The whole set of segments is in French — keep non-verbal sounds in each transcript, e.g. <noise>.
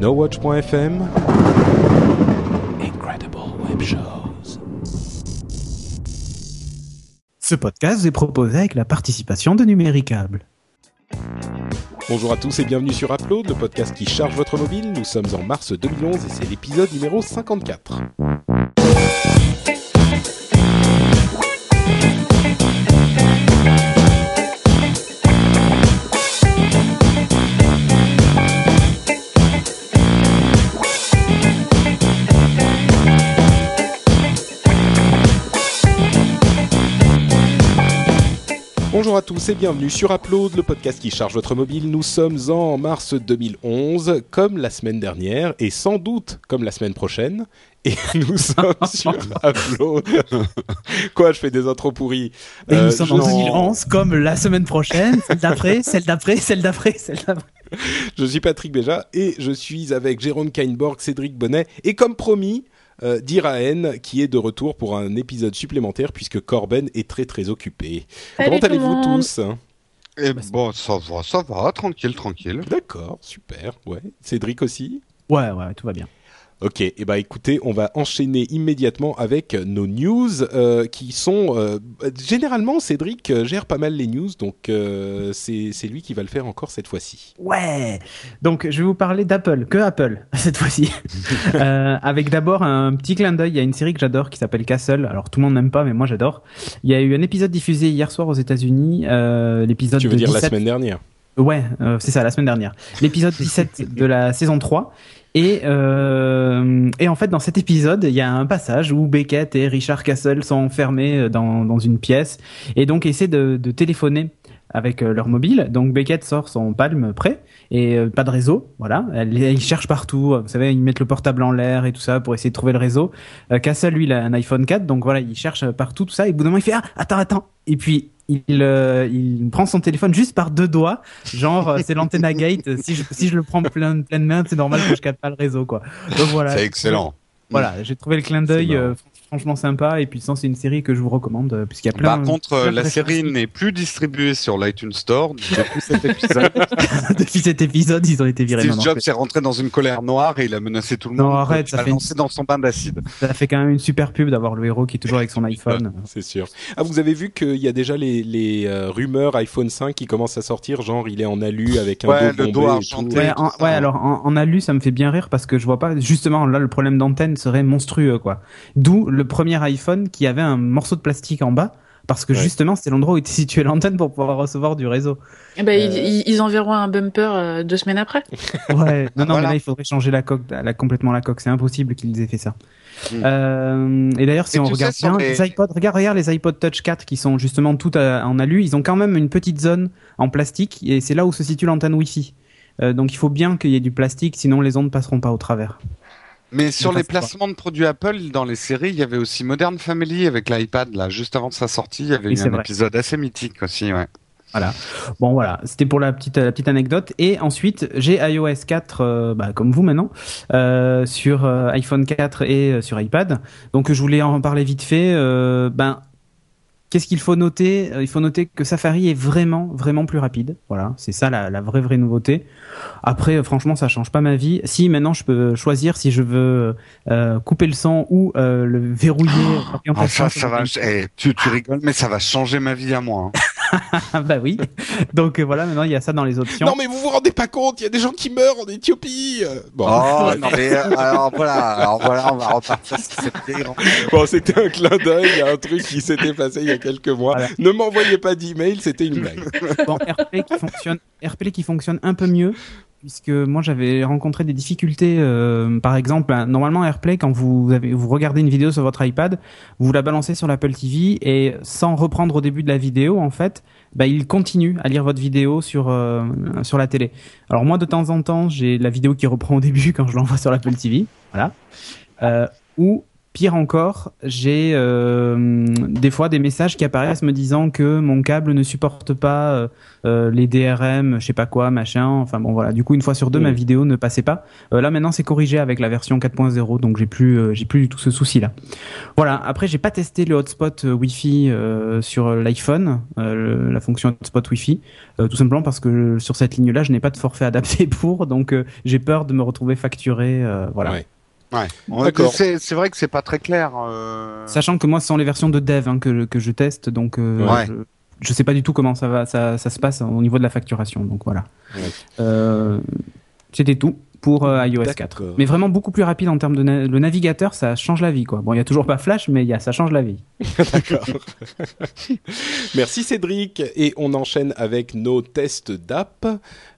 NoWatch.fm Incredible Web Shows. Ce podcast est proposé avec la participation de Numéricable. Bonjour à tous et bienvenue sur Upload, le podcast qui charge votre mobile. Nous sommes en mars 2011 et c'est l'épisode numéro 54. Bonjour à tous et bienvenue sur Upload, le podcast qui charge votre mobile. Nous sommes en mars 2011, comme la semaine dernière et sans doute comme la semaine prochaine. Et <laughs> nous sommes <laughs> sur Upload. Quoi, je fais des intros pourris. Et Euh, nous sommes je- en 2011, comme la semaine prochaine, celle d'après, celle d'après, celle d'après, celle d'après. Je suis Patrick Béja et je suis avec Jérôme Kainborg, Cédric Bonnet et comme promis, euh, Diraen qui est de retour pour un épisode supplémentaire puisque Corben est très très occupé. Salut Comment allez-vous tous? Eh bon, ça va, ça va, tranquille, tranquille. D'accord, super, ouais. Cédric aussi? Ouais, ouais, tout va bien. Ok, et bah écoutez, on va enchaîner immédiatement avec nos news euh, qui sont euh, généralement Cédric euh, gère pas mal les news, donc euh, c'est lui qui va le faire encore cette fois-ci. Ouais. Donc, je vais vous parler d'Apple, que Apple <laughs> cette fois-ci. <laughs> Euh, avec d'abord un petit clin d'œil. Il y a une série que j'adore qui s'appelle Castle. Alors, tout le monde n'aime pas, mais moi j'adore. Il y a eu un épisode diffusé hier soir aux États-Unis. Euh, l'épisode Tu veux de dire la 17 semaine dernière? Ouais, euh, c'est ça, la semaine dernière. L'épisode <laughs> 17 de la saison 3. Et, euh, et en fait, dans cet épisode, il y a un passage où Beckett et Richard Castle sont enfermés dans, dans une pièce et donc essaient de, téléphoner avec euh, leur mobile. Donc Beckett sort son palme prêt et euh, pas de réseau, voilà. Ils cherchent partout, vous savez, ils mettent le portable en l'air et tout ça pour essayer de trouver le réseau. Euh, Castle, lui, il a un iPhone 4, donc voilà, il cherche partout tout ça. Et au bout d'un moment, il fait ah, attends, attends. Et puis il, euh, il prend son téléphone juste par deux doigts, genre euh, c'est l'antenne à gate. <laughs> Si je, si je le prends plein pleine main, c'est normal que je capte pas le réseau, quoi. Donc voilà. C'est excellent. Voilà, j'ai trouvé le clin d'œil euh, franchement sympa et puis sans c'est une série que je vous recommande euh, puisqu'il y a plein. Par contre, plein la série n'est plus distribuée sur l'iTunes Store depuis cet épisode. <laughs> depuis cet épisode, ils ont été virés. Steve Non, non, Jobs est rentré dans une colère noire et il a menacé tout le Non, monde. arrête, il ça a fait lancé dans son bain d'acide. ça fait quand même une super pub d'avoir le héros qui est toujours avec son iPhone. C'est sûr. Ah, vous avez vu qu'il y a déjà les, les euh, rumeurs iPhone 5 qui commencent à sortir, genre il est en alu avec un Ouais, dos le et argenté. Ouais, en, alors en, en alu, ça me fait bien rire parce que je vois pas justement là le problème d'antenne serait monstrueux quoi. D'où le premier iPhone qui avait un morceau de plastique en bas parce que Ouais. justement c'était l'endroit où était située l'antenne pour pouvoir recevoir du réseau. Eh ben, ils- Euh. ils, ils enverront un bumper euh, deux semaines après. <laughs> Ouais, non, non, Voilà. mais là, il faudrait changer la coque, la, complètement la coque. C'est impossible qu'ils aient fait ça. Mm. Euh, et d'ailleurs, si Et on regarde bien, les- les iPods, regarde, regarde les iPod Touch 4 qui sont justement tout à- en alu, ils ont quand même une petite zone en plastique et c'est là où se situe l'antenne Wi-Fi. Euh, donc il faut bien qu'il y ait du plastique, sinon les ondes passeront pas au travers. Mais sur les pas. placements de produits Apple dans les séries, il y avait aussi Modern Family avec l'iPad là, juste avant sa sortie, il y avait Oui, eu un vrai. épisode assez mythique aussi, ouais. Bon voilà, c'était pour la petite la petite anecdote. Et ensuite, j'ai iOS 4, euh, bah, comme vous maintenant, euh, sur euh, iPhone 4 et sur iPad. Donc je voulais en parler vite fait. Ben Qu'est-ce qu'il faut noter? Euh, Il faut noter que Safari est vraiment, vraiment plus rapide. Voilà, c'est ça la, la vraie, vraie nouveauté. Après, euh, franchement, ça change pas ma vie. Si maintenant je peux choisir si je veux euh, couper le son ou euh, le verrouiller. Orientation ça, ça va, eh, tu, tu rigoles, mais ça va changer ma vie à moi. hein. Ah <laughs> bah oui. Donc euh, voilà, maintenant il y a ça dans les options. Non mais vous vous rendez pas compte, il y a des gens qui meurent en Éthiopie. Euh, Bon, Oh, non, mais euh, alors voilà, alors voilà, on va repartir sur cette vieille bon c'était un clin d'œil à un truc qui s'était passé il y a quelques mois. Voilà. Ne m'envoyez pas d'email, c'était une blague. Bon, AirPlay qui fonctionne, AirPlay qui fonctionne un peu mieux, puisque moi j'avais rencontré des difficultés. euh, par exemple, normalement AirPlay, quand vous avez, vous regardez une vidéo sur votre iPad, vous la balancez sur l'Apple TV et sans reprendre au début de la vidéo, en fait, bah, il continue à lire votre vidéo sur euh, sur la télé. Alors moi, de temps en temps, j'ai la vidéo qui reprend au début quand je l'envoie sur l'Apple TV, voilà. Euh, ou pire encore, j'ai euh, des fois des messages qui apparaissent me disant que mon câble ne supporte pas euh, euh, les DRM, je sais pas quoi, machin. Enfin bon voilà. Du coup, une fois sur deux, ma vidéo ne passait pas. Euh, là maintenant, c'est corrigé avec la version 4.0, donc j'ai plus j'ai plus du tout ce souci là. Voilà. Après, j'ai pas testé le hotspot Wi-Fi sur l'iPhone, la fonction hotspot Wi-Fi, tout simplement parce que sur cette ligne-là, je n'ai pas de forfait adapté <laughs> pour, donc j'ai peur de me retrouver facturé. voilà. Ouais. C'est c'est vrai que c'est pas très clair. euh. Sachant que moi, ce sont les versions de dev hein, que, que je teste, donc euh, Ouais. je, je sais pas du tout comment ça va, ça, ça se passe au niveau de la facturation. Donc voilà. Ouais. Euh, C'était tout pour euh, iOS 4. D'accord. Mais vraiment beaucoup plus rapide en termes de na- le navigateur, ça change la vie quoi. Bon, il y a toujours pas Flash, mais il y a ça change la vie. <laughs> D'accord. <laughs> Merci Cédric. Et on enchaîne avec nos tests d'app.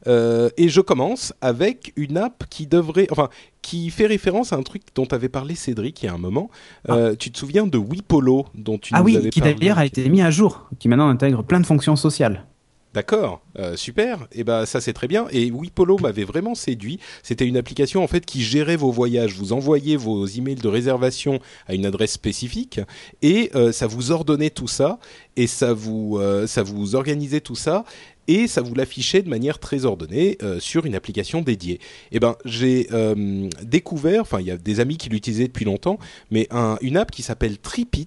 Euh, et je commence avec une app qui devrait, enfin, qui fait référence à un truc dont avait parlé Cédric il y a un moment. Euh, Tu te souviens de Wipolo dont tu ah nous oui, avais qui parlé d'ailleurs a été mis à jour, qui maintenant intègre plein de fonctions sociales. D'accord, euh, super. Et ben ça c'est très bien. Et Wipolo m'avait vraiment séduit. C'était une application en fait qui gérait vos voyages. Vous envoyiez vos emails de réservation à une adresse spécifique et euh, ça vous ordonnait tout ça et ça vous euh, ça vous organisait tout ça et ça vous l'affichait de manière très ordonnée sur une application dédiée. Et ben j'ai découvert, enfin il y a des amis qui l'utilisaient depuis longtemps, mais un, une app qui s'appelle Tripit,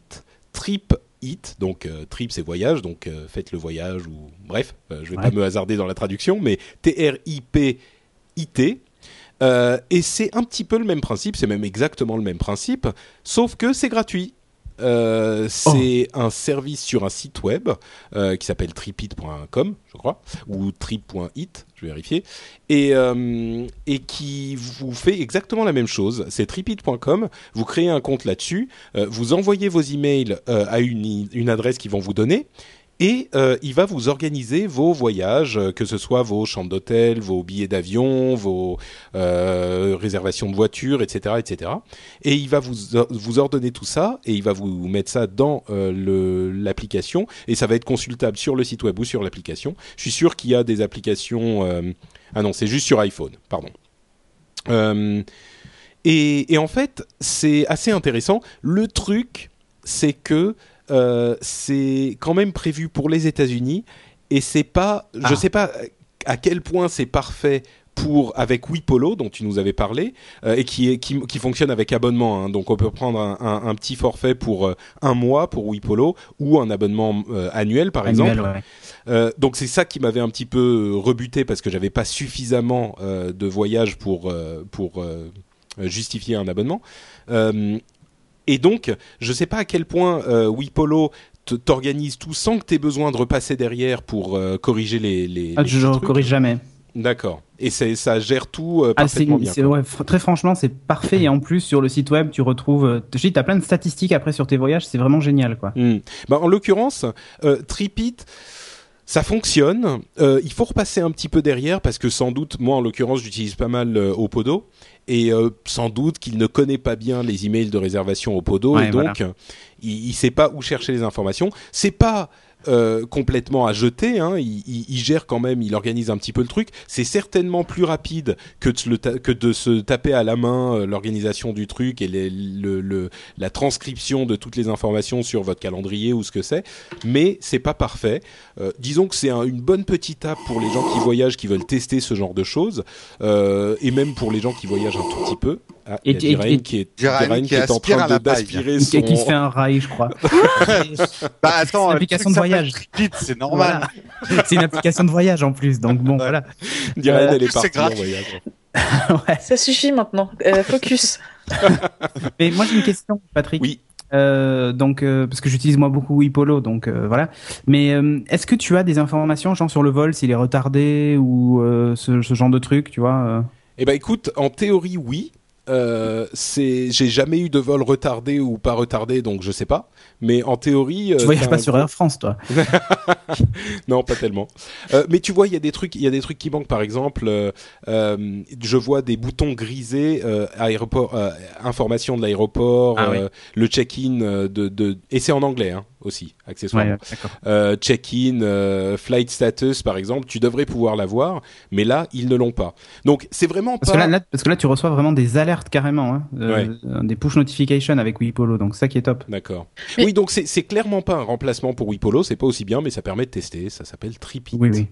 Trip It, donc euh, trip c'est voyage, donc euh, faites le voyage ou bref, euh, je vais Ouais. pas me hasarder dans la traduction, mais T-R-I-P-I-T. Euh, et c'est un petit peu le même principe, c'est même exactement le même principe, sauf que c'est gratuit. Euh, c'est un service sur un site web euh, qui s'appelle tripit.com, je crois, ou trip.it, je vais vérifier, et, euh, et qui vous fait exactement la même chose. C'est tripit.com, vous créez un compte là-dessus, vous envoyez vos emails à une, une adresse qu'ils vont vous donner, et euh, il va vous organiser vos voyages, euh, que ce soit vos chambres d'hôtel, vos billets d'avion, vos euh, réservations de voitures, etc., etc. Et il va vous vous ordonner tout ça et il va vous mettre ça dans l'application et ça va être consultable sur le site web ou sur l'application. Je suis sûr qu'il y a des applications. Ah non, c'est juste sur iPhone, pardon. Et, et en fait, c'est assez intéressant. Le truc, c'est que euh, c'est quand même prévu pour les États-Unis et c'est pas, je Ah. sais pas à quel point c'est parfait pour avec Wipolo dont tu nous avais parlé euh, et qui est qui, qui fonctionne avec abonnement. hein. donc on peut prendre un, un- un petit forfait pour euh, un mois pour Wipolo ou un abonnement euh, annuel par Annuel, exemple. ouais. Euh, donc c'est ça qui m'avait un petit peu rebuté parce que j'avais pas suffisamment euh, de voyages pour euh, pour euh, justifier un abonnement. Et donc je sais pas à quel point euh, Wipolo t'organise tout sans que tu aies besoin de repasser derrière pour euh, corriger les les, Ah, les je ne corrige jamais. D'accord. Et ça gère tout euh, Ah, parfaitement bien. ouais, très franchement, c'est parfait. Et en plus, sur le site web, tu retrouves. euh, dis, t'as plein de statistiques après sur tes voyages. C'est vraiment génial, quoi. Hmm. Bah, en l'occurrence, euh, Tripit, ça fonctionne. Euh, il faut repasser un petit peu derrière parce que sans doute, moi en l'occurrence, j'utilise pas mal euh, Opodo et euh, sans doute qu'il ne connaît pas bien les emails de réservation Opodo Ouais, et donc il, il sait pas où chercher les informations. C'est pas euh, complètement à jeter. Hein. Il, gère quand même, il organise un petit peu le truc. C'est certainement plus rapide que de, se taper à la main euh, l'organisation du truc et la transcription de toutes les informations sur votre calendrier ou ce que c'est. Mais c'est pas parfait. Euh, disons que c'est un- une bonne petite app pour les gens qui voyagent, qui veulent tester ce genre de choses, et même pour les gens qui voyagent un tout petit peu. Ah, il y a Et- et- qui est, Diraen qui est en train d'aspirer Qui, son. qui se fait un rail, je crois. <laughs> Bah attends, une le application de voyage. c'est normal. Voilà. C'est une application de voyage en plus. Donc bon, voilà. Diraen, Euh, elle est c'est partie en gratuit. voyage. <laughs> Ouais. Ça suffit maintenant. Euh, focus. <laughs> Mais moi, j'ai une question, Patrick. Oui. Euh, donc, euh, parce que j'utilise moi beaucoup Ipolo, donc euh, voilà. Mais euh, est-ce que tu as des informations, genre sur le vol, s'il est retardé ou euh, ce, ce genre de truc, tu vois euh? Eh ben écoute, en théorie oui. Euh, c'est, j'ai jamais eu de vol retardé ou pas retardé, donc je sais pas. Mais en théorie, euh, Tu voyages pas sur Air France, toi <laughs> <laughs> Non, pas tellement. Euh, mais tu vois, il y a des trucs, il y a des trucs qui manquent. Par exemple, euh, euh, je vois des boutons grisés, euh, aéroport, euh, information de l'aéroport, Ah euh, le check-in de, de, et c'est en anglais. Hein. aussi, accessoirement. Ouais. Euh, check-in, euh, flight status par exemple, tu devrais pouvoir l'avoir, mais là ils ne l'ont pas. Donc c'est vraiment Parce pas. que, là, là- parce que là, tu reçois vraiment des alertes carrément, hein, euh, des push notifications avec Wipolo, donc c'est ça qui est top. D'accord. Mais- Oui, donc c'est c'est clairement pas un remplacement pour Wipolo, c'est pas aussi bien, mais ça permet de tester. Ça s'appelle Tripit. Oui, oui.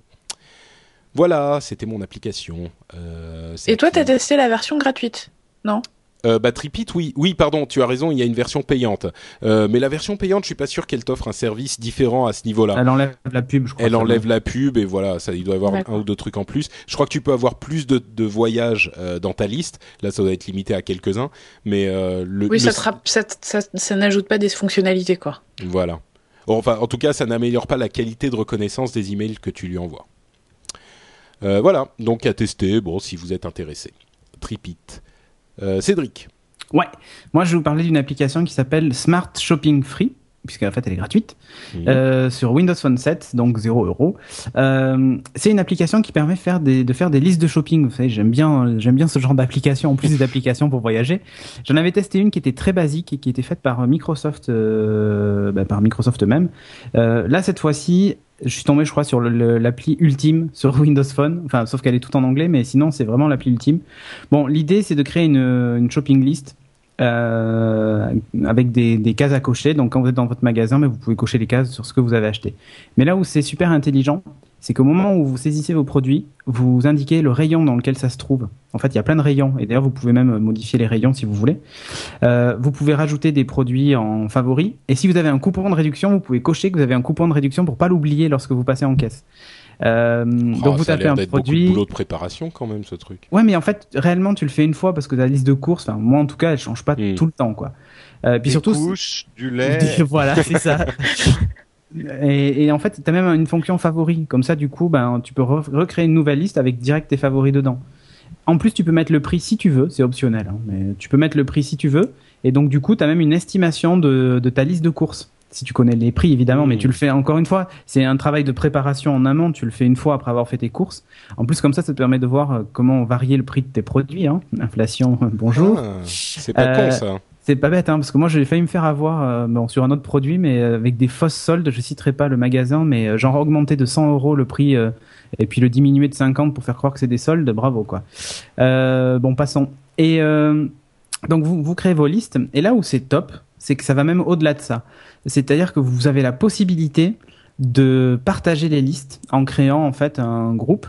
Voilà, c'était mon application. Euh, Et toi, c'est t'as testé la version gratuite Non? Euh, bah Tripit, oui, oui, pardon, tu as raison, il y a une version payante. Euh, mais la version payante, je suis pas sûr qu'elle t'offre un service différent à ce niveau-là. Elle enlève la pub, je crois. Elle enlève la pub et voilà, ça, il doit y avoir un ou deux trucs en plus. Je crois que tu peux avoir plus de, de voyages euh, dans ta liste. Là, ça doit être limité à quelques-uns, mais euh, le, Oui, le- ça, te rapp- ça, ça, ça n'ajoute pas des fonctionnalités, quoi. voilà. Enfin, en tout cas, ça n'améliore pas la qualité de reconnaissance des emails que tu lui envoies. Euh, voilà, donc à tester. Bon, si vous êtes intéressé, Tripit. Euh, Cédric. Ouais. Moi, je vais vous parler d'une application qui s'appelle Smart Shopping Free, puisqu'en fait, elle est gratuite, Mhm. euh, sur Windows Phone 7, donc 0 euros. Euh, c'est une application qui permet de faire des, de faire des listes de shopping. Vous savez, j'aime bien, j'aime bien ce genre d'application, en plus des applications pour voyager. J'en avais testé une qui était très basique et qui était faite par Microsoft, euh, bah, par Microsoft même. Euh, là, cette fois-ci, je suis tombé, je crois, sur l'appli ultime sur Windows Phone. Enfin, sauf qu'elle est tout en anglais, mais sinon, c'est vraiment l'appli ultime. Bon, l'idée, c'est de créer une, une shopping list euh, avec des, des cases à cocher. Donc, quand vous êtes dans votre magasin, mais vous pouvez cocher les cases sur ce que vous avez acheté. Mais là où c'est super intelligent, c'est qu'au moment où vous saisissez vos produits, vous indiquez le rayon dans lequel ça se trouve. En fait, il y a plein de rayons. Et d'ailleurs, vous pouvez même modifier les rayons si vous voulez. Euh, vous pouvez rajouter des produits en favoris. Et si vous avez un coupon de réduction, vous pouvez cocher que vous avez un coupon de réduction pour pas l'oublier lorsque vous passez en caisse. Euh, Oh, donc vous ça tapez un d'être beaucoup produit. de boulot de préparation quand même, ce truc. Ouais, mais en fait, réellement, tu le fais une fois parce que la liste de courses, enfin, moi en tout cas, elle change pas Hmm. tout le temps, quoi. Euh, puis Des surtout, couches, du lait. <laughs> voilà, c'est ça. <laughs> Et, et en fait, t'as même une fonction favori. Comme ça, du coup, ben, tu peux re- recréer une nouvelle liste avec direct tes favoris dedans. En plus, tu peux mettre le prix si tu veux, c'est optionnel, hein, mais tu peux mettre le prix si tu veux. Et donc, du coup, tu as même une estimation de, de ta liste de courses. Si tu connais les prix, évidemment, mais tu le fais encore une fois. C'est un travail de préparation en amont. Tu le fais une fois après avoir fait tes courses. En plus, comme ça, ça te permet de voir euh, comment varier le prix de tes produits. Hein. <laughs> Inflation, bonjour. Ah, c'est pas Euh, con ça. C'est pas bête, hein, parce que moi j'ai failli me faire avoir euh, bon, sur un autre produit, mais euh, avec des fausses soldes. Je citerai pas le magasin, mais euh, genre augmenter de 100 euros le prix euh, et puis le diminuer de 50 pour faire croire que c'est des soldes. Bravo quoi. Euh, bon, passons. Et euh, donc vous, vous créez vos listes. Et là où c'est top, c'est que ça va même au-delà de ça. C'est-à-dire que vous avez la possibilité de partager les listes en créant en fait un groupe.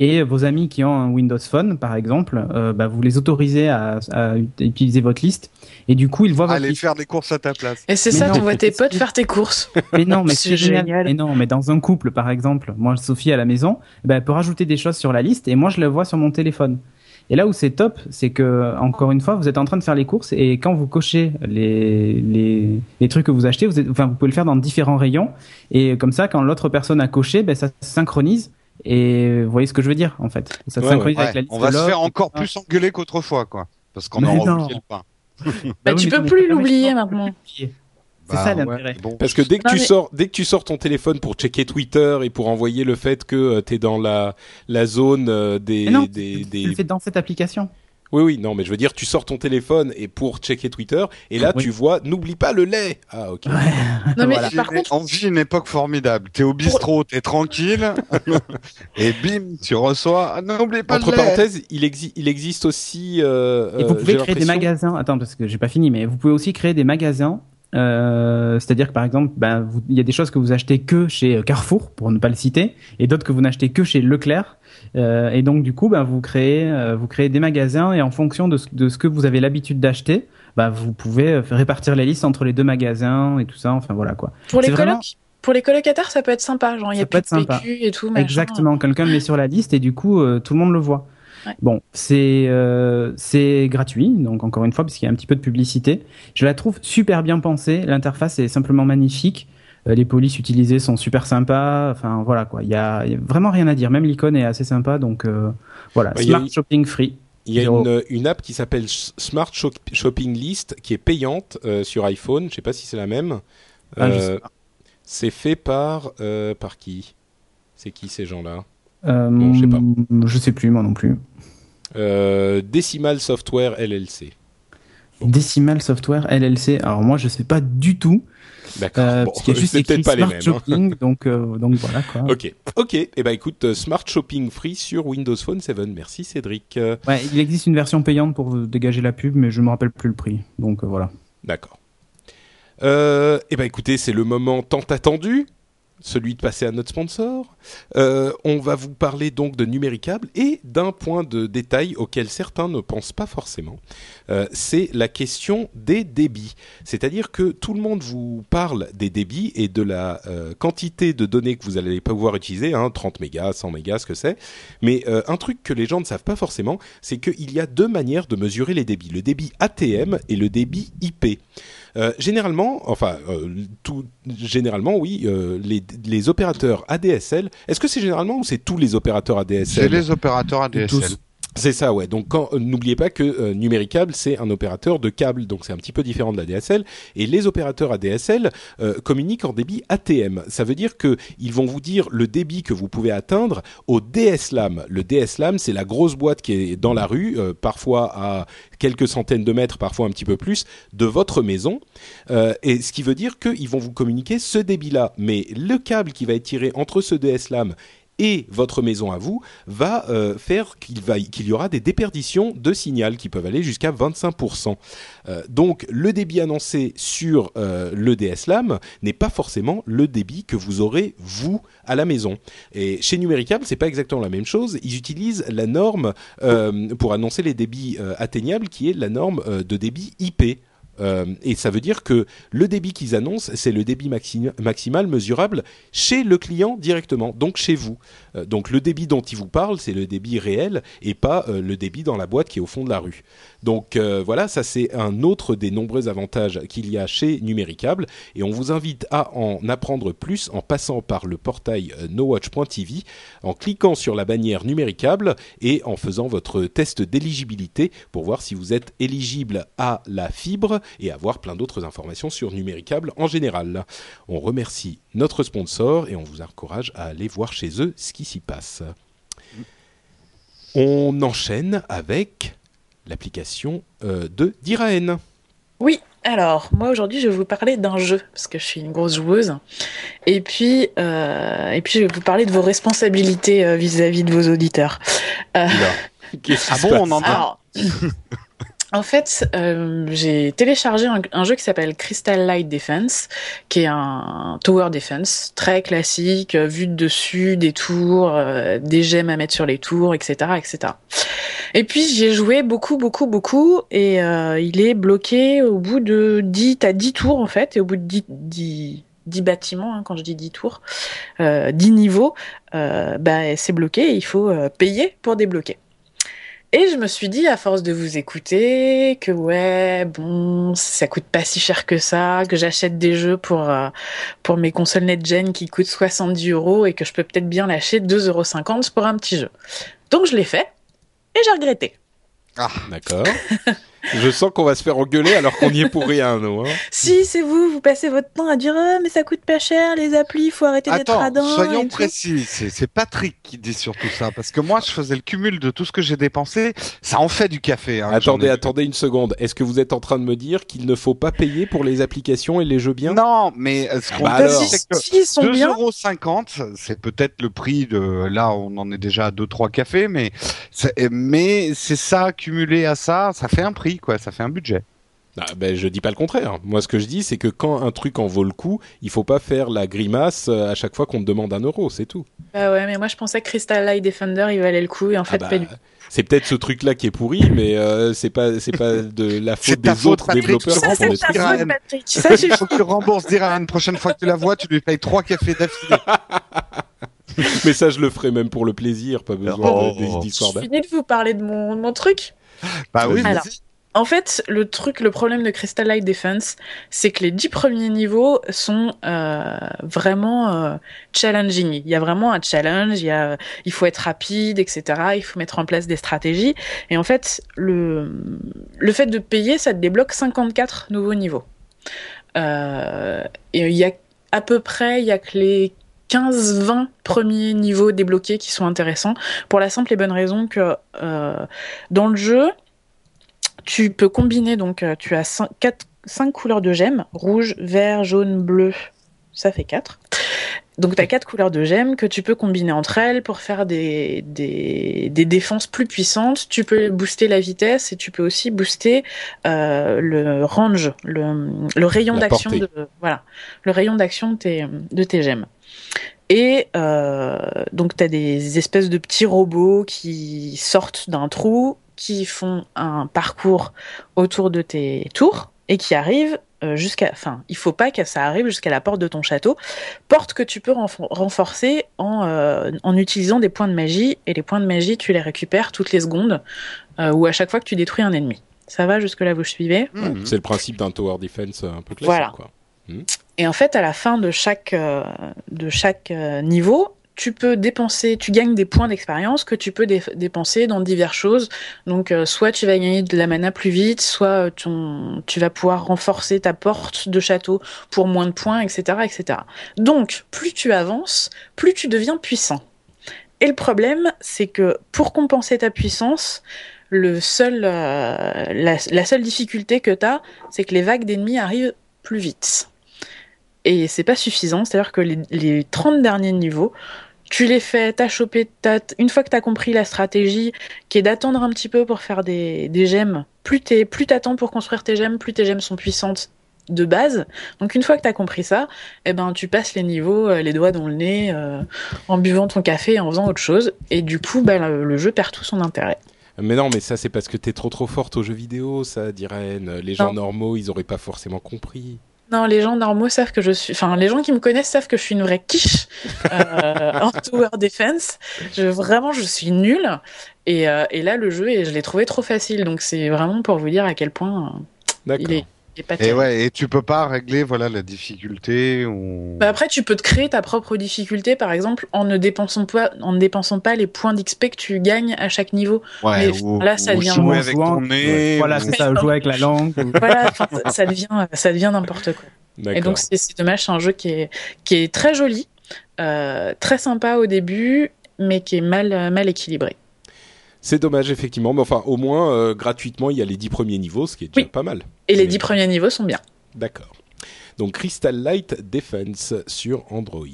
Et vos amis qui ont un Windows Phone, par exemple, euh, bah, vous les autorisez à, à utiliser votre liste. Et du coup, ils voient votre Aller liste. faire des courses à ta place. Et c'est ça, tu vois tes potes faire tes courses. <laughs> Mais non, mais <laughs> C'est c'est génial. génial. Mais non, mais dans un couple, par exemple, moi, Sophie à la maison, ben, elle peut rajouter des choses sur la liste et moi, je le vois sur mon téléphone. Et là où c'est top, c'est que encore une fois, vous êtes en train de faire les courses et quand vous cochez les les, les trucs que vous achetez, vous êtes, enfin, vous pouvez le faire dans différents rayons et comme ça, quand l'autre personne a coché, ben ça se synchronise. Et vous voyez ce que je veux dire en fait. Ça se Ouais, synchronise Ouais, avec la liste on va de se faire encore etc. plus engueuler qu'autrefois, quoi. Parce qu'on aura non. oublié le pain. Bah, oui, tu peux plus l'oublier maintenant. C'est Bah, ça ouais, l'intérêt. bon. Parce que dès que Non, tu mais- sors, dès que tu sors ton téléphone pour checker Twitter et pour envoyer le fait que tu t'es dans la la zone euh, des Mais non, des, tu, des- tu le fais dans cette application. oui oui non mais je veux dire tu sors ton téléphone et pour checker Twitter et là Oui. tu vois n'oublie pas le lait ah ok <laughs> Non, mais Voilà. par contre, On vit une époque formidable. T'es au bistrot, t'es tranquille, <laughs> et bim, tu reçois. Ah, N'oublie pas entre le lait. parenthèses il existe il existe aussi euh, Et vous euh, pouvez créer des magasins. Attends, parce que j'ai pas fini, mais vous pouvez aussi créer des magasins. Euh, C'est-à-dire que par exemple, ben, il y a des choses que vous achetez que chez euh, Carrefour, pour ne pas le citer, et d'autres que vous n'achetez que chez Leclerc. Euh, et donc du coup, ben, vous créez, euh, vous créez des magasins et en fonction de ce, de ce que vous avez l'habitude d'acheter, ben, vous pouvez répartir les listes entre les deux magasins et tout ça. Enfin voilà quoi. pour les vraiment- colocs, pour les colocataires, ça peut être sympa. Genre, il y a plus de. PQ et tout. machin. Exactement, quelqu'un le met sur la liste et du coup euh, tout le monde le voit. Ouais. Bon, c'est euh, c'est gratuit, donc encore une fois parce qu'il y a un petit peu de publicité. Je la trouve super bien pensée. L'interface est simplement magnifique. Euh, les polices utilisées sont super sympas. Enfin voilà quoi, il y a, il y a vraiment rien à dire. Même l'icône est assez sympa, donc euh, voilà. Ouais, a Smart Shopping Free. Il y a une, une app qui s'appelle Smart Shop- Shopping List qui est payante euh, sur iPhone. Je sais pas si c'est la même. Ah, Euh, c'est fait par euh, par qui? C'est qui ces gens-là? Euh, bon, je sais pas. Je sais plus moi non plus. Euh, Decimal Software LLC. Decimal Software LLC. Alors moi, je sais pas du tout. D'accord. Euh, Bon, parce qu'il y a <laughs> juste c'est écrit peut-être pas les mêmes. hein. Donc euh, donc voilà quoi. Ok, ok. Eh ben écoute, euh, Smart Shopping Free sur Windows Phone 7. Merci Cédric. Ouais, il existe une version payante pour dégager la pub, mais je me rappelle plus le prix. Donc euh, voilà. D'accord. Euh, eh ben écoutez, c'est le moment tant attendu, celui de passer à notre sponsor. Euh, on va vous parler donc de numéricable et d'un point de détail auquel certains ne pensent pas forcément. Euh, c'est la question des débits. C'est-à-dire que tout le monde vous parle des débits et de la euh, quantité de données que vous allez pouvoir utiliser, hein, 30 mégas, 100 mégas, ce que c'est. Mais un truc que les gens ne savent pas forcément, c'est qu'il y a deux manières de mesurer les débits. Le débit ATM et le débit IP. Euh, généralement, enfin, euh, tout, généralement, oui, euh, les, les opérateurs ADSL. Est-ce que c'est généralement ou c'est tous les opérateurs ADSL C'est les opérateurs ADSL. Tous. C'est ça, ouais. Donc, euh, n'oubliez pas que euh, Numéricable, c'est un opérateur de câble, donc c'est un petit peu différent de la DSL. Et les opérateurs ADSL euh, communiquent en débit ATM. Ça veut dire que ils vont vous dire le débit que vous pouvez atteindre au DSLAM. Le DSLAM, c'est la grosse boîte qui est dans la rue, euh, parfois à quelques centaines de mètres, parfois un petit peu plus, de votre maison. Euh, et ce qui veut dire qu'ils vont vous communiquer ce débit-là. Mais le câble qui va être tiré entre ce DSLAM et votre maison à vous va euh, faire qu'il y aura des déperditions de signal qui peuvent aller jusqu'à 25%. Euh, donc le débit annoncé sur euh, le DSLAM n'est pas forcément le débit que vous aurez vous à la maison. Et chez Numéricable, c'est pas exactement la même chose. Ils utilisent la norme pour annoncer les débits atteignables, qui est la norme de débit IP. Euh, et ça veut dire que le débit qu'ils annoncent, c'est le débit maxi- maximal mesurable chez le client directement, donc chez vous. Euh, donc le débit dont ils vous parlent, c'est le débit réel et pas euh, le débit dans la boîte qui est au fond de la rue. Donc voilà, ça c'est un autre des nombreux avantages qu'il y a chez Numéricable et on vous invite à en apprendre plus en passant par le portail nowatch.tv, en cliquant sur la bannière Numéricable et en faisant votre test d'éligibilité pour voir si vous êtes éligible à la fibre et avoir plein d'autres informations sur Numéricable en général. On remercie notre sponsor et on vous encourage à aller voir chez eux ce qui s'y passe. On enchaîne avec l'application euh, de Diraen. Oui, alors, moi aujourd'hui, je vais vous parler d'un jeu, parce que je suis une grosse joueuse. Et puis, euh, et puis je vais vous parler de vos responsabilités euh, vis-à-vis de vos auditeurs. Euh, <laughs> Qu'est-ce qui Ah se bon, passe on en a alors, <laughs> en fait, euh, j'ai téléchargé un, jeu qui s'appelle Crystal Light Defense, qui est un tower defense très classique, euh, vue de dessus, des tours, euh, des gemmes à mettre sur les tours, etc., etc. Et puis j'y ai joué beaucoup, beaucoup, beaucoup, et il est bloqué au bout de 10, t'as 10 tours en fait, et au bout de 10, 10, 10 bâtiments, hein, quand je dis 10 tours, euh, 10 niveaux, bah, c'est bloqué, il faut payer pour débloquer. Et je me suis dit, à force de vous écouter, que ouais, bon, ça coûte pas si cher que ça, que j'achète des jeux pour, euh, pour mes consoles next-gen qui coûtent 70 euros et que je peux peut-être bien lâcher 2,50 euros pour un petit jeu. Donc je l'ai fait, et j'ai regretté. D'accord. <laughs> Je sens qu'on va se faire engueuler alors qu'on y est pour rien, nous. Hein. Si c'est vous, vous passez votre temps à dire ah, mais ça coûte pas cher les applis, faut arrêter d'être radin. soyons tout. précis. C'est c'est Patrick qui dit surtout ça. Parce que moi, je faisais le cumul de tout ce que j'ai dépensé. Ça en fait du café. hein, attendez, ai- attendez une seconde. Est-ce que vous êtes en train de me dire qu'il ne faut pas payer pour les applications et les jeux bien? Non, mais euh, ce qu'on bah c'est que Si, ils sont bien. 2,50€, c'est peut-être le prix de. Là, on en est déjà à 2-3 cafés, mais c'est- mais c'est ça cumulé à ça, ça fait un prix, quoi. Ça fait un budget. Ah, ben, je dis pas le contraire. Moi, ce que je dis, c'est que quand un truc en vaut le coup, il faut pas faire la grimace euh, à chaque fois qu'on te demande un euro, c'est tout. Bah ouais, mais moi je pensais que Crystal Light Defender il valait le coup et en fait Ah bah, pas du c'est peut-être ce truc-là qui est pourri, mais euh, c'est pas c'est pas de la <laughs> faute des faute, autres Patrick, développeurs. Ça c'est ta trucs. Ryan. faute Patrick. Ça Il faut que tu rembourses Diran. Une prochaine fois que tu la vois, tu lui payes 3 cafés d'affilée. <laughs> Mais ça, je le ferai même pour le plaisir, pas besoin Oh. de- des histoires Je finis de vous parler de mon, de mon truc. Bah oui, Alors. En fait, le truc, le problème de Crystal Light Defense, c'est que les dix premiers niveaux sont euh, vraiment euh, challenging. Il y a vraiment un challenge, il, y a, il faut être rapide, etc. Il faut mettre en place des stratégies. Et en fait, le, le fait de payer, ça te débloque 54 nouveaux niveaux. Euh, et il y a à peu près, il y a que les 15-20 premiers niveaux débloqués qui sont intéressants, pour la simple et bonne raison que euh, dans le jeu, tu peux combiner, donc euh, tu as 5, quatre, cinq couleurs de gemmes, rouge, vert, jaune, bleu, ça fait 4. Donc tu as quatre couleurs de gemmes que tu peux combiner entre elles pour faire des, des, des, défenses plus puissantes. Tu peux booster la vitesse et tu peux aussi booster euh, le range, le, le rayon d'action de voilà, le rayon d'action de tes, de tes gemmes. Et euh, donc tu as des espèces de petits robots qui sortent d'un trou, qui font un parcours autour de tes tours et qui arrivent euh, jusqu'à, enfin, il faut pas que ça arrive jusqu'à la porte de ton château, porte que tu peux renforcer en, euh, en utilisant des points de magie, et les points de magie, tu les récupères toutes les secondes, euh, ou à chaque fois que tu détruis un ennemi. Ça va jusque là, vous suivez? Mmh. C'est le principe d'un tower defense un peu classique. Voilà. Quoi. Mmh. Et en fait, à la fin de chaque de chaque niveau, tu peux dépenser, tu gagnes des points d'expérience que tu peux dé dépenser dans diverses choses. Donc, euh, soit tu vas gagner de la mana plus vite, soit ton, tu vas pouvoir renforcer ta porte de château pour moins de points, etc., etc. Donc, plus tu avances, plus tu deviens puissant. Et le problème, c'est que pour compenser ta puissance, euh, la, la seule difficulté que tu as, c'est que les vagues d'ennemis arrivent plus vite. Et c'est pas suffisant, c'est-à-dire que les, les 30 derniers niveaux, tu les fais, t'as chopé, as, une fois que t'as compris la stratégie, qui est d'attendre un petit peu pour faire des, des gemmes, plus t'es, plus t'attends pour construire tes gemmes, plus tes gemmes sont puissantes de base. Donc une fois que t'as compris ça, eh ben tu passes les niveaux, euh, les doigts dans le nez, euh, en buvant ton café et en faisant autre chose, et du coup, ben, le, le jeu perd tout son intérêt. Mais non, mais ça c'est parce que t'es trop trop forte aux jeux vidéo, ça, d'Irène. Les gens non. normaux, ils auraient pas forcément compris. Non, les gens normaux savent que je suis. Enfin, les gens qui me connaissent savent que je suis une vraie quiche euh, <laughs> en tower defense. Je, vraiment, je suis nulle. Et, euh, et là, le jeu, et je l'ai trouvé trop facile. Donc, c'est vraiment pour vous dire à quel point euh, il est. pas Et ouais, et tu peux pas régler voilà la difficulté ou. Bah après, tu peux te créer ta propre difficulté, par exemple, en ne dépensant pas, en ne dépensant pas les points d'XP que tu gagnes à chaque niveau. Ouais. Mais ou, là, ça ou devient. jouer avec ton nez. Voilà, ou- c'est ça, jouer avec la langue. ou- voilà, ça devient, ça devient n'importe quoi. Et donc c'est c'est dommage, c'est un jeu qui est qui est très joli, euh, très sympa au début, mais qui est mal mal équilibré. C'est dommage, effectivement. Mais enfin, au moins, euh, gratuitement, il y a les 10 premiers niveaux, ce qui est déjà Oui. pas mal. Et les Mais- dix premiers niveaux sont bien. D'accord. Donc, Crystal Light Defense sur Android.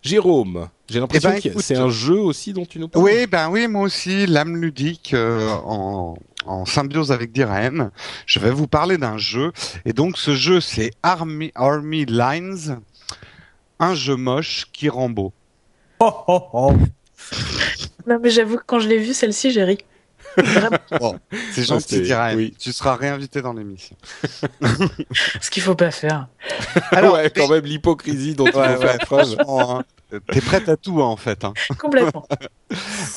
Jérôme, j'ai l'impression Eh ben, que c'est un jeu aussi dont tu nous parles. Oui, ben oui, moi aussi, l'âme ludique euh, en, en symbiose avec Diren. Je vais vous parler d'un jeu. Et donc, ce jeu, c'est Army, Army Lines, un jeu moche qui rend beau. Oh, oh, oh. <laughs> Non mais j'avoue que quand je l'ai vu celle-ci, j'ai ri. <laughs> Bon, c'est gentil, c'est- Diren. oui. Tu seras réinvité dans l'émission. ce qu'il faut pas faire. <laughs> Alors, ouais, quand même, l'hypocrisie dont tu Ouais, ouais, franchement, hein, T'es prête à tout, hein, en fait. Hein. Complètement. <laughs>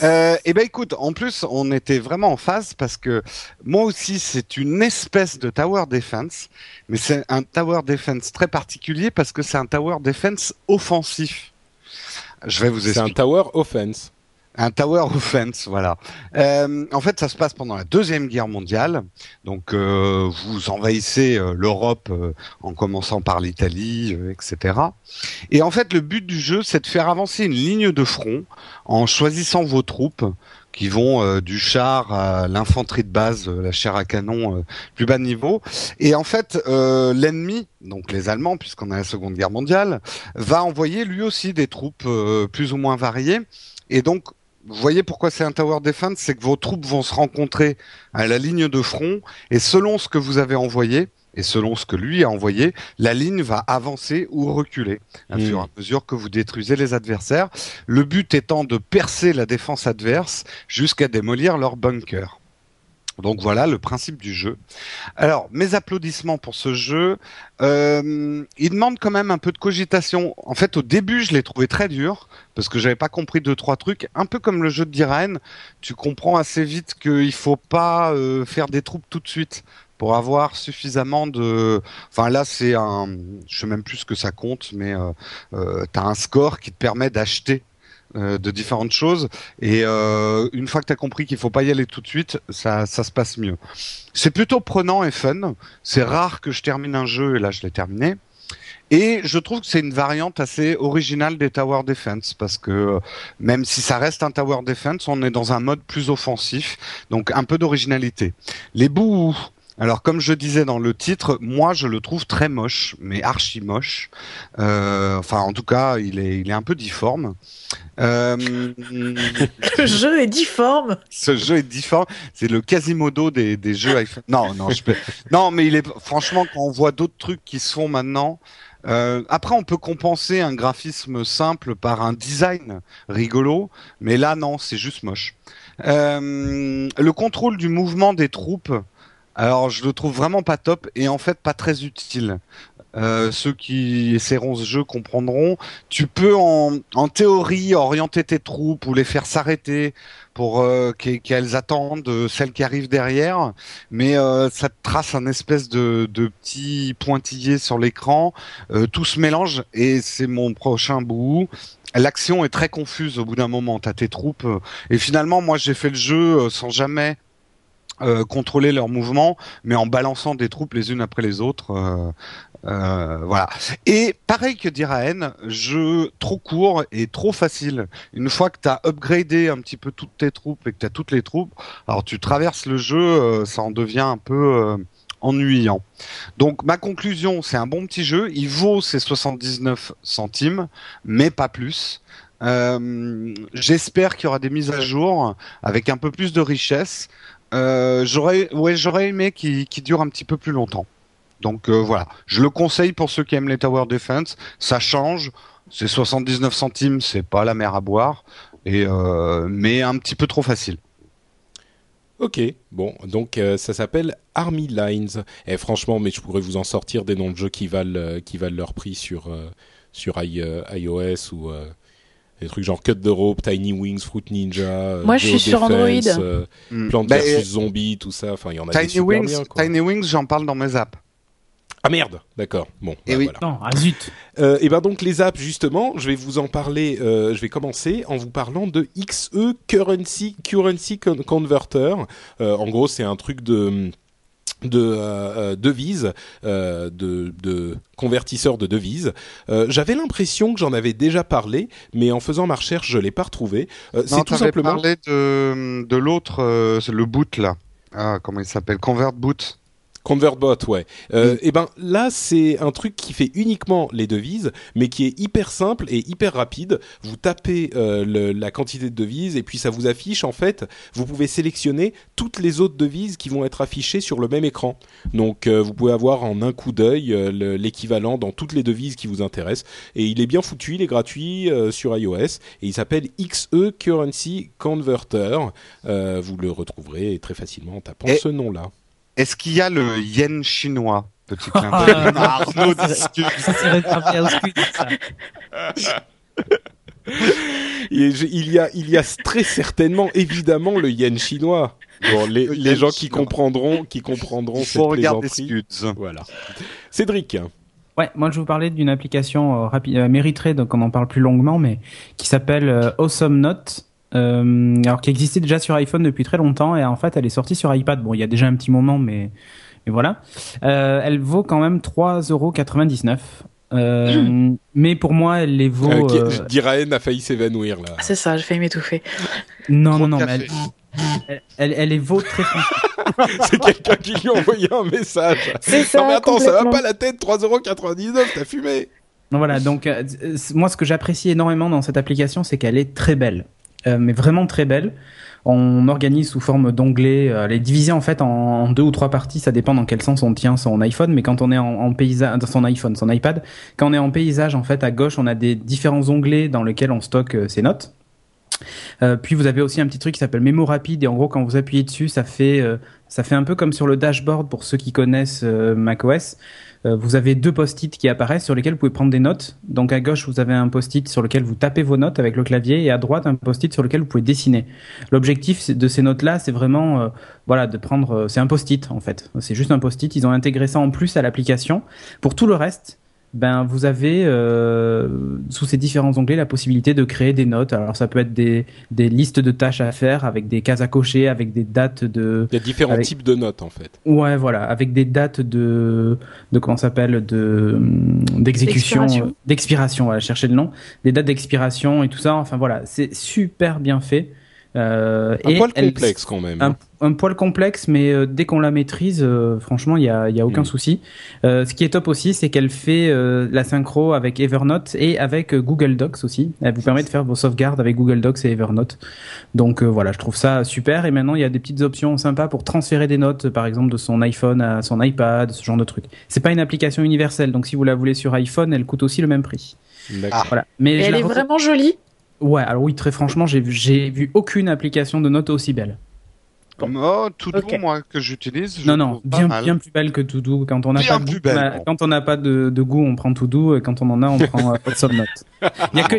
Euh, et ben écoute, en plus, on était vraiment en phase parce que moi aussi, c'est une espèce de tower defense, mais c'est un tower defense très particulier parce que c'est un tower defense offensif. Je vais vous C'est un expliquer. tower offense. Un tower offense, voilà. Euh, en fait, ça se passe pendant la deuxième guerre mondiale. Donc, euh, vous envahissez euh, l'Europe euh, en commençant par l'Italie, euh, etc. Et en fait, le but du jeu, c'est de faire avancer une ligne de front en choisissant vos troupes qui vont euh, du char à l'infanterie de base, euh, la chair à canon euh, plus bas niveau. Et en fait, euh, l'ennemi, donc les Allemands, puisqu'on a la Seconde Guerre mondiale, va envoyer lui aussi des troupes plus ou moins variées. Et donc, vous voyez pourquoi c'est un tower defense, c'est que vos troupes vont se rencontrer à la ligne de front, et selon ce que vous avez envoyé, et selon ce que lui a envoyé, la ligne va avancer ou reculer, à Mm. fur et à mesure que vous détruisez les adversaires. Le but étant de percer la défense adverse jusqu'à démolir leur bunker. Donc voilà le principe du jeu. Alors, mes applaudissements pour ce jeu. Euh, il demande quand même un peu de cogitation. En fait, au début, je l'ai trouvé très dur parce que j'avais pas compris deux trois trucs. Un peu comme le jeu de Diren, tu comprends assez vite qu'il faut pas euh, faire des troupes tout de suite pour avoir suffisamment de. Enfin là, c'est un. Je sais même plus ce que ça compte, mais euh, t'as un score qui te permet d'acheter euh, de différentes choses. Et euh, une fois que tu as compris qu'il faut pas y aller tout de suite, ça, ça se passe mieux. C'est plutôt prenant et fun. C'est rare que je termine un jeu et là je l'ai terminé. Et je trouve que c'est une variante assez originale des Tower Defense parce que euh, même si ça reste un Tower Defense, on est dans un mode plus offensif, donc un peu d'originalité. Les bouts alors comme je disais dans le titre, moi je le trouve très moche, mais archi moche. Euh, enfin en tout cas, il est, il est un peu difforme. Euh, <laughs> le jeu est difforme. Ce jeu est difforme. C'est le Quasimodo des, des jeux iPhone. Non, non, je peux... non, mais il est franchement quand on voit d'autres trucs qui se font maintenant. Euh, après, on peut compenser un graphisme simple par un design rigolo, mais là, non, c'est juste moche. Euh, le contrôle du mouvement des troupes, alors je le trouve vraiment pas top et en fait pas très utile. Euh, ceux qui essaieront ce jeu comprendront. Tu peux en, en théorie orienter tes troupes ou les faire s'arrêter pour euh, qu'elles attendent euh, celles qui arrivent derrière, mais euh, ça te trace un espèce de, de petit pointillé sur l'écran. Euh, tout se mélange et c'est mon prochain bout. L'action est très confuse au bout d'un moment. T'as tes troupes et finalement moi j'ai fait le jeu sans jamais euh, contrôler leurs mouvements, mais en balançant des troupes les unes après les autres. Euh, euh, voilà. Et pareil que Diraen, jeu trop court et trop facile. Une fois que tu as upgradé un petit peu toutes tes troupes et que tu as toutes les troupes, alors tu traverses le jeu, ça en devient un peu ennuyant. Donc ma conclusion, c'est un bon petit jeu. Il vaut ses 79 centimes, mais pas plus. Euh, J'espère qu'il y aura des mises à jour avec un peu plus de richesse. Euh, j'aurais, ouais, j'aurais aimé qu'il dure un petit peu plus longtemps. Donc euh, voilà, je le conseille pour ceux qui aiment les Tower Defense. Ça change, c'est 79 centimes, c'est pas la mer à boire, et euh, mais un petit peu trop facile. Ok, bon, donc ça s'appelle Army Lines. Et franchement, mais je pourrais vous en sortir des noms de jeux qui valent qui valent leur prix sur sur iOS ou des trucs genre Cut the Rope, Tiny Wings, Fruit Ninja. Euh, Moi, je suis sur Android. Euh, mm. Bah, vs Zombies, tout ça. Enfin, il y en a Tiny des super Wings, bien, quoi. Tiny Wings, j'en parle dans mes apps. Ah merde, d'accord. Bon, et bah, oui. voilà. Non, ah zut. Euh, et ben donc les apps justement, je vais vous en parler. Euh, je vais commencer en vous parlant de XE Currency Currency Con Converter. Euh, en gros, c'est un truc de de euh, devises, euh, de, de convertisseurs de devises. Euh, J'avais l'impression que j'en avais déjà parlé, mais en faisant ma recherche, je l'ai pas retrouvé. Euh, Non, c'est tout simplement. parlé de, de l'autre, euh, c'est le boot là. Ah, comment il s'appelle? Convert Boot. ConvertBot, ouais. Euh, Et ben là, c'est un truc qui fait uniquement les devises, mais qui est hyper simple et hyper rapide. Vous tapez euh, le- la quantité de devises et puis ça vous affiche en fait. Vous pouvez sélectionner toutes les autres devises qui vont être affichées sur le même écran. Donc euh, vous pouvez avoir en un coup d'œil euh, le- l'équivalent dans toutes les devises qui vous intéressent. Et il est bien foutu, il est gratuit euh, sur iOS et il s'appelle XE Currency Converter. Euh, vous le retrouverez très facilement en tapant Et- ce nom-là. Est-ce qu'il y a le yen chinois Petit clin <laughs> Ah, d'œil. <laughs> non, Arnaud ça, discute. Il y, a- il y a, très certainement, évidemment, le yen chinois. Bon, les, Le les yen gens qui chinois. comprendront, qui comprendront Il cette faut. Voilà. Cédric. Ouais, moi je vais vous parler d'une application euh, rapide, euh, méritée, donc on en parle plus longuement, mais qui s'appelle euh, Awesome Note. Euh, alors qui existait déjà sur iPhone depuis très longtemps et en fait elle est sortie sur iPad. Bon, il y a déjà un petit moment, mais, mais voilà. Euh, elle vaut quand même 3,99€. Euh, <clears throat> mais pour moi, elle les vaut. Euh, euh, Je dirais, a failli s'évanouir là. C'est ça, j'ai failli m'étouffer. Non, non, non, mais elle, elle, elle, elle les vaut très. <laughs> C'est quelqu'un qui lui a envoyé un message. C'est ça. non mais attends, ça va pas la tête, 3,99€, t'as fumé. Donc Voilà, donc euh, moi ce que j'apprécie énormément dans cette application, c'est qu'elle est très belle, mais vraiment très belle. On organise sous forme d'onglets, euh, elle est divisée en fait en, deux ou trois parties, ça dépend dans quel sens on tient son iPhone, mais quand on est en, paysage, son iPhone, son iPad, quand on est en paysage en fait à gauche, on a des différents onglets dans lesquels on stocke euh, ses notes. Euh, puis vous avez aussi un petit truc qui s'appelle mémo rapide et en gros quand vous appuyez dessus ça fait euh, un peu comme sur le dashboard pour ceux qui connaissent euh, macOS euh, vous avez deux post-it qui apparaissent sur lesquels vous pouvez prendre des notes. Donc à gauche, vous avez un post-it sur lequel vous tapez vos notes avec le clavier et à droite, un post-it sur lequel vous pouvez dessiner. L'objectif de ces notes-là, c'est vraiment euh, voilà, de prendre euh, c'est un post-it en fait. C'est juste un post-it, ils ont intégré ça en plus à l'application. Pour tout le reste, ben vous avez euh, sous ces différents onglets la possibilité de créer des notes. Alors ça peut être des, des listes de tâches à faire avec des cases à cocher, avec des dates de. Il y a différents types de notes en fait. Ouais, voilà, avec des dates de de comment s'appelle de d'exécution, d'expiration. Voilà, chercher le nom, des dates d'expiration et tout ça. Enfin voilà, c'est super bien fait. Euh, un poil complexe quand même. Un, un, poil complexe, mais euh, dès qu'on la maîtrise, euh, franchement, il y a, y a aucun mm. souci. Euh, ce qui est top aussi, c'est qu'elle fait la synchro avec Evernote et avec Google Docs aussi. Elle vous permet de faire vos sauvegardes avec Google Docs et Evernote. Donc voilà, je trouve ça super. Et maintenant, il y a des petites options sympas pour transférer des notes, par exemple, de son iPhone à son iPad, ce genre de truc. C'est pas une application universelle, donc si vous la voulez sur iPhone, elle coûte aussi le même prix. D'accord. Voilà. Mais elle est vraiment jolie. Ouais, alors oui, très franchement, j'ai vu, j'ai vu aucune application de notes aussi belle. Oh, tout doux, moi, que j'utilise. Non, non, bien, bien plus belle que tout doux. Quand on n'a pas, de goût, quand on n'a pas de, de, goût, on prend tout doux, et quand on en a, on <laughs> prend euh, Awesome Note. Il y a que,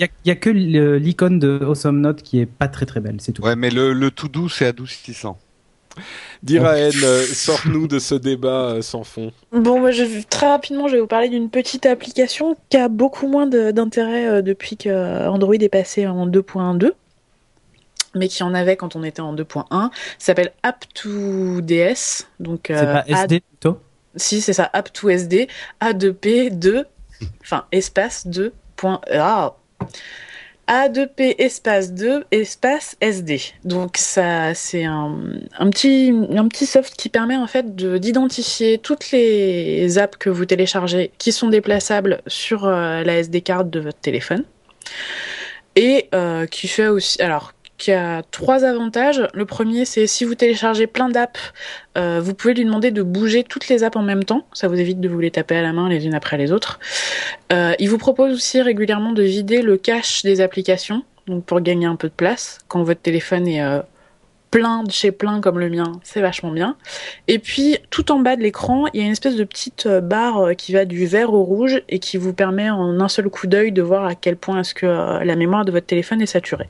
il y a que l'icône de Awesome Note qui est pas très très belle, c'est tout. Ouais, mais le, le tout doux, c'est adoucissant. Diraen, euh, sors-nous de ce débat euh, sans fond. Bon, moi, je, très rapidement, je vais vous parler d'une petite application qui a beaucoup moins d'intérêt euh, depuis que Android est passé en 2.2 mais qui en avait quand on était en 2.1, s'appelle App2DS. Donc, c'est pas SD plutôt? Si, c'est ça, App2SD, A2P2, enfin, espace 2. Ah a2P espace 2 espace SD. Donc ça c'est un, petit soft qui permet en fait d'identifier toutes les apps que vous téléchargez qui sont déplaçables sur euh, la SD card de votre téléphone. Et euh, qui fait aussi alors qui a trois avantages. Le premier, c'est si vous téléchargez plein d'apps, euh, vous pouvez lui demander de bouger toutes les apps en même temps. Ça vous évite de vous les taper à la main les unes après les autres. Euh, il vous propose aussi régulièrement de vider le cache des applications, donc pour gagner un peu de place. Quand votre téléphone est euh, plein de chez plein comme le mien, c'est vachement bien. Et puis tout en bas de l'écran, il y a une espèce de petite barre qui va du vert au rouge et qui vous permet en un seul coup d'œil de voir à quel point est-ce que la mémoire de votre téléphone est saturée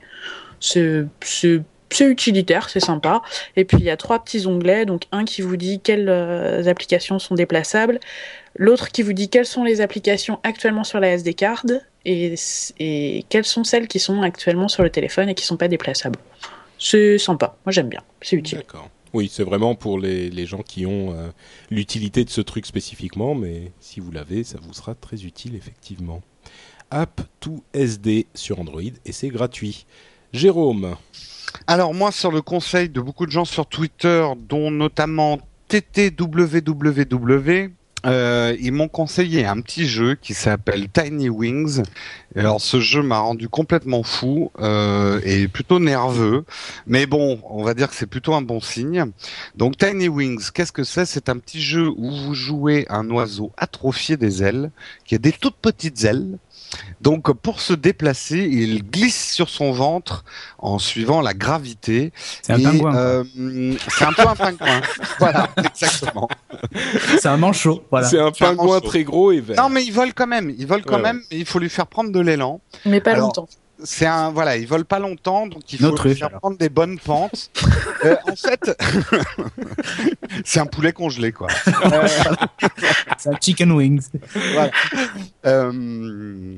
c'est utilitaire, c'est sympa. Et puis il y a trois petits onglets, donc un qui vous dit quelles euh, applications sont déplaçables, l'autre qui vous dit quelles sont les applications actuellement sur la SD card et, quelles sont celles qui sont actuellement sur le téléphone et qui sont pas déplaçables. C'est sympa, moi j'aime bien, c'est utile. D'accord. Oui, c'est vraiment pour les, les, gens qui ont euh, l'utilité de ce truc spécifiquement, mais si vous l'avez, ça vous sera très utile effectivement. App to SD sur Android et c'est gratuit. Jérôme. Alors moi, sur le conseil de beaucoup de gens sur Twitter, dont notamment TTWWW, euh, ils m'ont conseillé un petit jeu qui s'appelle Tiny Wings. Alors ce jeu m'a rendu complètement fou euh, et plutôt nerveux, mais bon, on va dire que c'est plutôt un bon signe. Donc Tiny Wings, qu'est-ce que c'est? C'est un petit jeu où vous jouez un oiseau atrophié des ailes, qui a des toutes petites ailes, donc pour se déplacer, il glisse sur son ventre en suivant la gravité. C'est un pingouin. Euh, c'est un peu un pingouin. <laughs> voilà, exactement. C'est un manchot. Voilà. C'est un pingouin très gros et vert. Non, mais il vole quand même. Il vole quand même. il faut lui faire prendre de l'élan. Mais pas longtemps c'est un voilà, ils volent pas longtemps, donc il faut faire prendre des bonnes pentes. <laughs> euh, en fait, <laughs> c'est un poulet congelé quoi. <laughs> c'est un chicken wings. Voilà. Euh,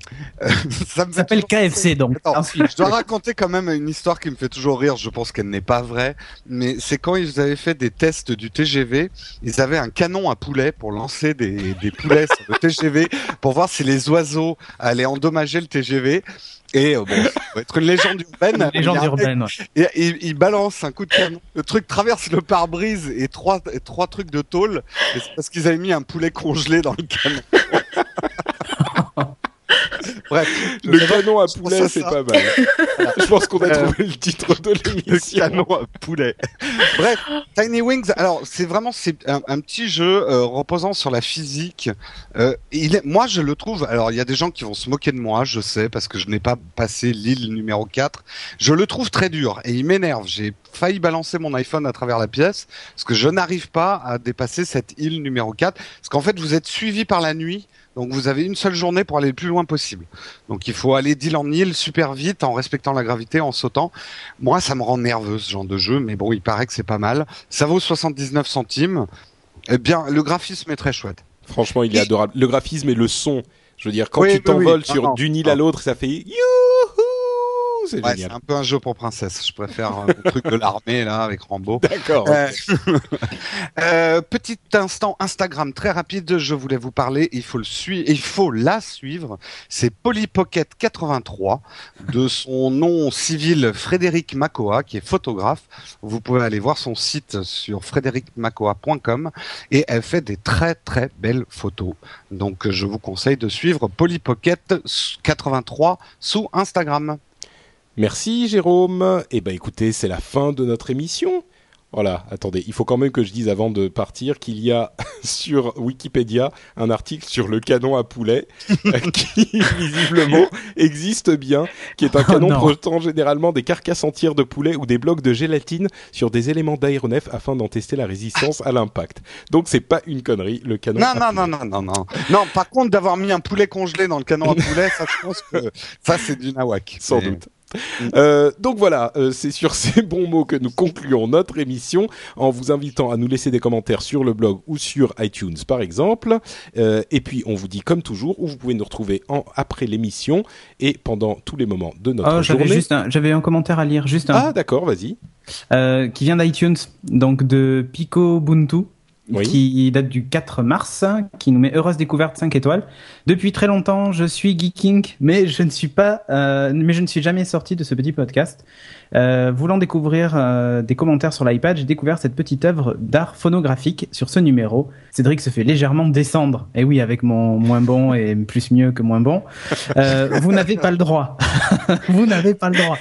ça s'appelle KFC donc. je dois raconter quand même une histoire qui me fait toujours rire. Je pense qu'elle n'est pas vraie, mais c'est quand ils avaient fait des tests du TGV, ils avaient un canon à poulet pour lancer des, des poulets sur le TGV pour voir si les oiseaux allaient endommager le TGV. Et euh, bon, faut être une légende urbaine. Une légende urbaine. Et, il balance un coup de canon. Le truc traverse le pare-brise et trois, trois trucs de tôle. Et c'est parce qu'ils avaient mis un poulet congelé dans le canon. Bref, le canon à poulet, c'est pas mal. Je pense qu'on a euh, trouvé le titre de l'émission. Le canon à poulet. Bref, Tiny Wings. Alors, c'est vraiment c'est un, petit jeu euh, reposant sur la physique. Euh, il est, moi, je le trouve. Alors, il y a des gens qui vont se moquer de moi, je sais, parce que je n'ai pas passé l'île numéro 4. Je le trouve très dur et il m'énerve. J'ai failli balancer mon iPhone à travers la pièce parce que je n'arrive pas à dépasser cette île numéro 4. Parce qu'en fait, vous êtes suivi par la nuit donc vous avez une seule journée pour aller le plus loin possible. Donc il faut aller d'île en île super vite en respectant la gravité, en sautant. Moi, ça me rend nerveux ce genre de jeu, mais bon, il paraît que c'est pas mal. Ça vaut 79 centimes. Eh bien, le graphisme est très chouette. Franchement, il est Et- adorable. Le graphisme et le son. Je veux dire, quand Oui, tu t'envoles oui. sur d'une île à l'autre, ça fait youhou C'est Ouais, c'est génial. un peu un jeu pour princesse. Je préfère euh, le truc de l'armée là avec Rambo. D'accord. Euh, <laughs> euh, petit instant Instagram très rapide, je voulais vous parler, il faut le suivre, il faut la suivre, c'est Polypocket83 de son <laughs> nom civil Frédéric Macoa qui est photographe. Vous pouvez aller voir son site sur frédéricmacoa.com et elle fait des très très belles photos. Donc je vous conseille de suivre Polypocket83 sous Instagram. Merci Jérôme. Eh ben écoutez, c'est la fin de notre émission. Voilà, attendez, il faut quand même que je dise avant de partir qu'il y a <laughs> sur Wikipédia un article sur le canon à poulet <laughs> qui visiblement existe bien, qui est un Oh canon non. projetant généralement des carcasses entières de poulet ou des blocs de gélatine sur des éléments d'aéronef afin d'en tester la résistance à l'impact. Donc c'est pas une connerie, le canon Non, à non, poulet. non, non, non, non. Non, par contre, d'avoir mis un poulet congelé dans le canon à poulet, ça, je pense que ça, c'est du nawak. Sans Mais- doute. <laughs> Euh, donc voilà, euh, c'est sur <laughs> ces bons mots que nous concluons notre émission en vous invitant à nous laisser des commentaires sur le blog ou sur iTunes par exemple. Euh, et puis on vous dit comme toujours où vous pouvez nous retrouver en, après l'émission et pendant tous les moments de notre Oh, j'avais journée. juste un, j'avais un commentaire à lire, juste un, Ah d'accord, vas-y. qui vient d'iTunes, donc de Pico Buntu, Oui. qui date du 4 mars, qui nous met heureuse découverte 5 étoiles. Depuis très longtemps, je suis geeking, mais je ne suis pas, euh, mais je ne suis jamais sorti de ce petit podcast. Euh, voulant découvrir euh, des commentaires sur l'iPad, j'ai découvert cette petite œuvre d'art phonographique sur ce numéro. Cédric se fait légèrement descendre. Et oui, avec mon moins bon et plus mieux que moins bon. Euh, vous n'avez pas le droit. <laughs> vous n'avez pas le droit.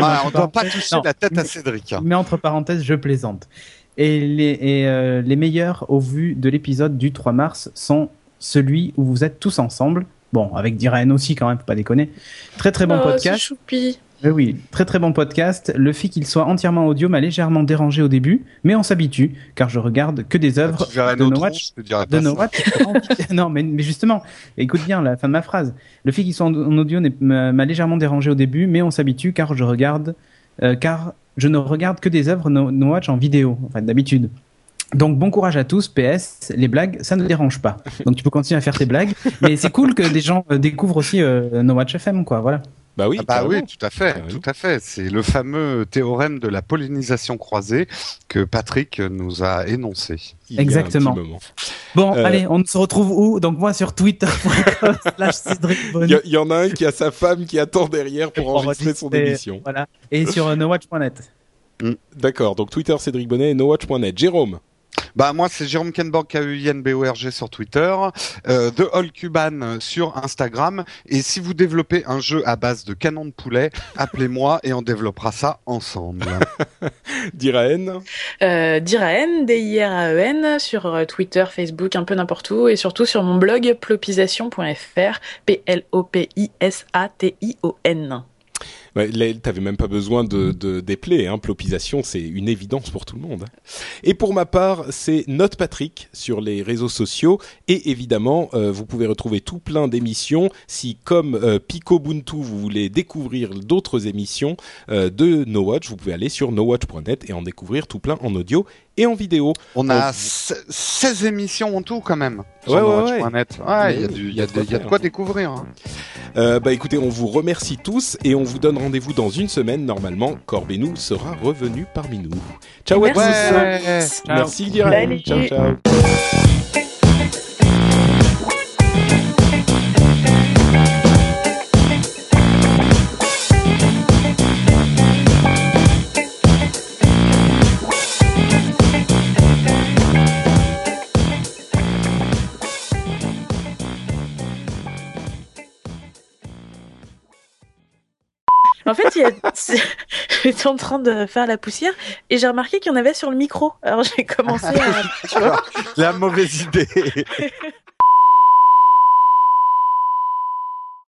Ah, on doit pas toucher Non. la tête à Cédric. hein. Mais entre parenthèses, je plaisante. Et les, et, euh, les meilleurs au vu de l'épisode du 3 mars sont celui où vous êtes tous ensemble. Bon, avec Diren aussi quand même, faut pas déconner. Très très bon Oh, podcast. choupi. Euh, oui, très très bon podcast. Le fait qu'il soit entièrement audio m'a légèrement dérangé au début, mais on s'habitue, car je regarde que des œuvres Tu verrais de No Watch je te dirais de pas No. Watch. <laughs> non, mais, mais justement, écoute bien la fin de ma phrase. Le fait qu'ils soient en, en audio m'a m'a légèrement dérangé au début, mais on s'habitue car je regarde, euh, car je ne regarde que des œuvres No, No Watch en vidéo, enfin d'habitude. Donc bon courage à tous. PS, les blagues, ça ne dérange pas. <laughs> Donc tu peux continuer à faire tes blagues, mais c'est cool que des gens euh, découvrent aussi euh, No Watch FM, quoi. Voilà. Bah oui, Ah bah oui, tout à fait, tout à fait. C'est le fameux théorème de la pollinisation croisée que Patrick nous a énoncé. Il y a un Exactement. Bon, Euh, allez, on se retrouve où? Donc moi sur Twitter.com <laughs> slash Cédric Il y, a- il y en a un qui a sa femme qui attend derrière pour enregistrer son émission. Voilà. Et sur euh, nowatch.net. D'accord, donc Twitter Cédric Bonnet et nowatch.net. Jérôme Bah moi c'est Jérôme Kenborg K U I N B O R G sur Twitter, euh, de All Cuban sur Instagram et si vous développez un jeu à base de canon de poulet, <laughs> appelez-moi et on développera ça ensemble. <laughs> Diraen Euh, Diraen, D-I-R-A-E-N, E sur euh, Twitter, Facebook, un peu n'importe où, et surtout sur mon blog plopisation.fr, P-L-O-P-I-S-A-T-I-O-N. Ouais, là, t'avais même pas besoin de, de dépeler, hein. Plopisation, c'est une évidence pour tout le monde. Et pour ma part, c'est Note Patrick sur les réseaux sociaux. Et évidemment, euh, vous pouvez retrouver tout plein d'émissions. Si, comme euh, Picobuntu, vous voulez découvrir d'autres émissions euh, de No Watch, vous pouvez aller sur nowatch.net et en découvrir tout plein en audio et en vidéo. On a Oh. se- 16 émissions en tout quand même. Ouais, ouais, nowatch.net. Ouais, il y a du- y de il y a de quoi découvrir. hein. Euh, bah écoutez, on vous remercie tous et on vous donne rendez-vous dans une semaine. Normalement, Corbenou sera revenu parmi nous. Ciao à Merci. tous. Ouais. Ciao. Merci. Salut. Ciao, ciao. <laughs> En fait, il y a... <laughs> j'étais en train de faire la poussière et j'ai remarqué qu'il y en avait sur le micro. Alors j'ai commencé à... <laughs> tu vois La mauvaise idée. <laughs>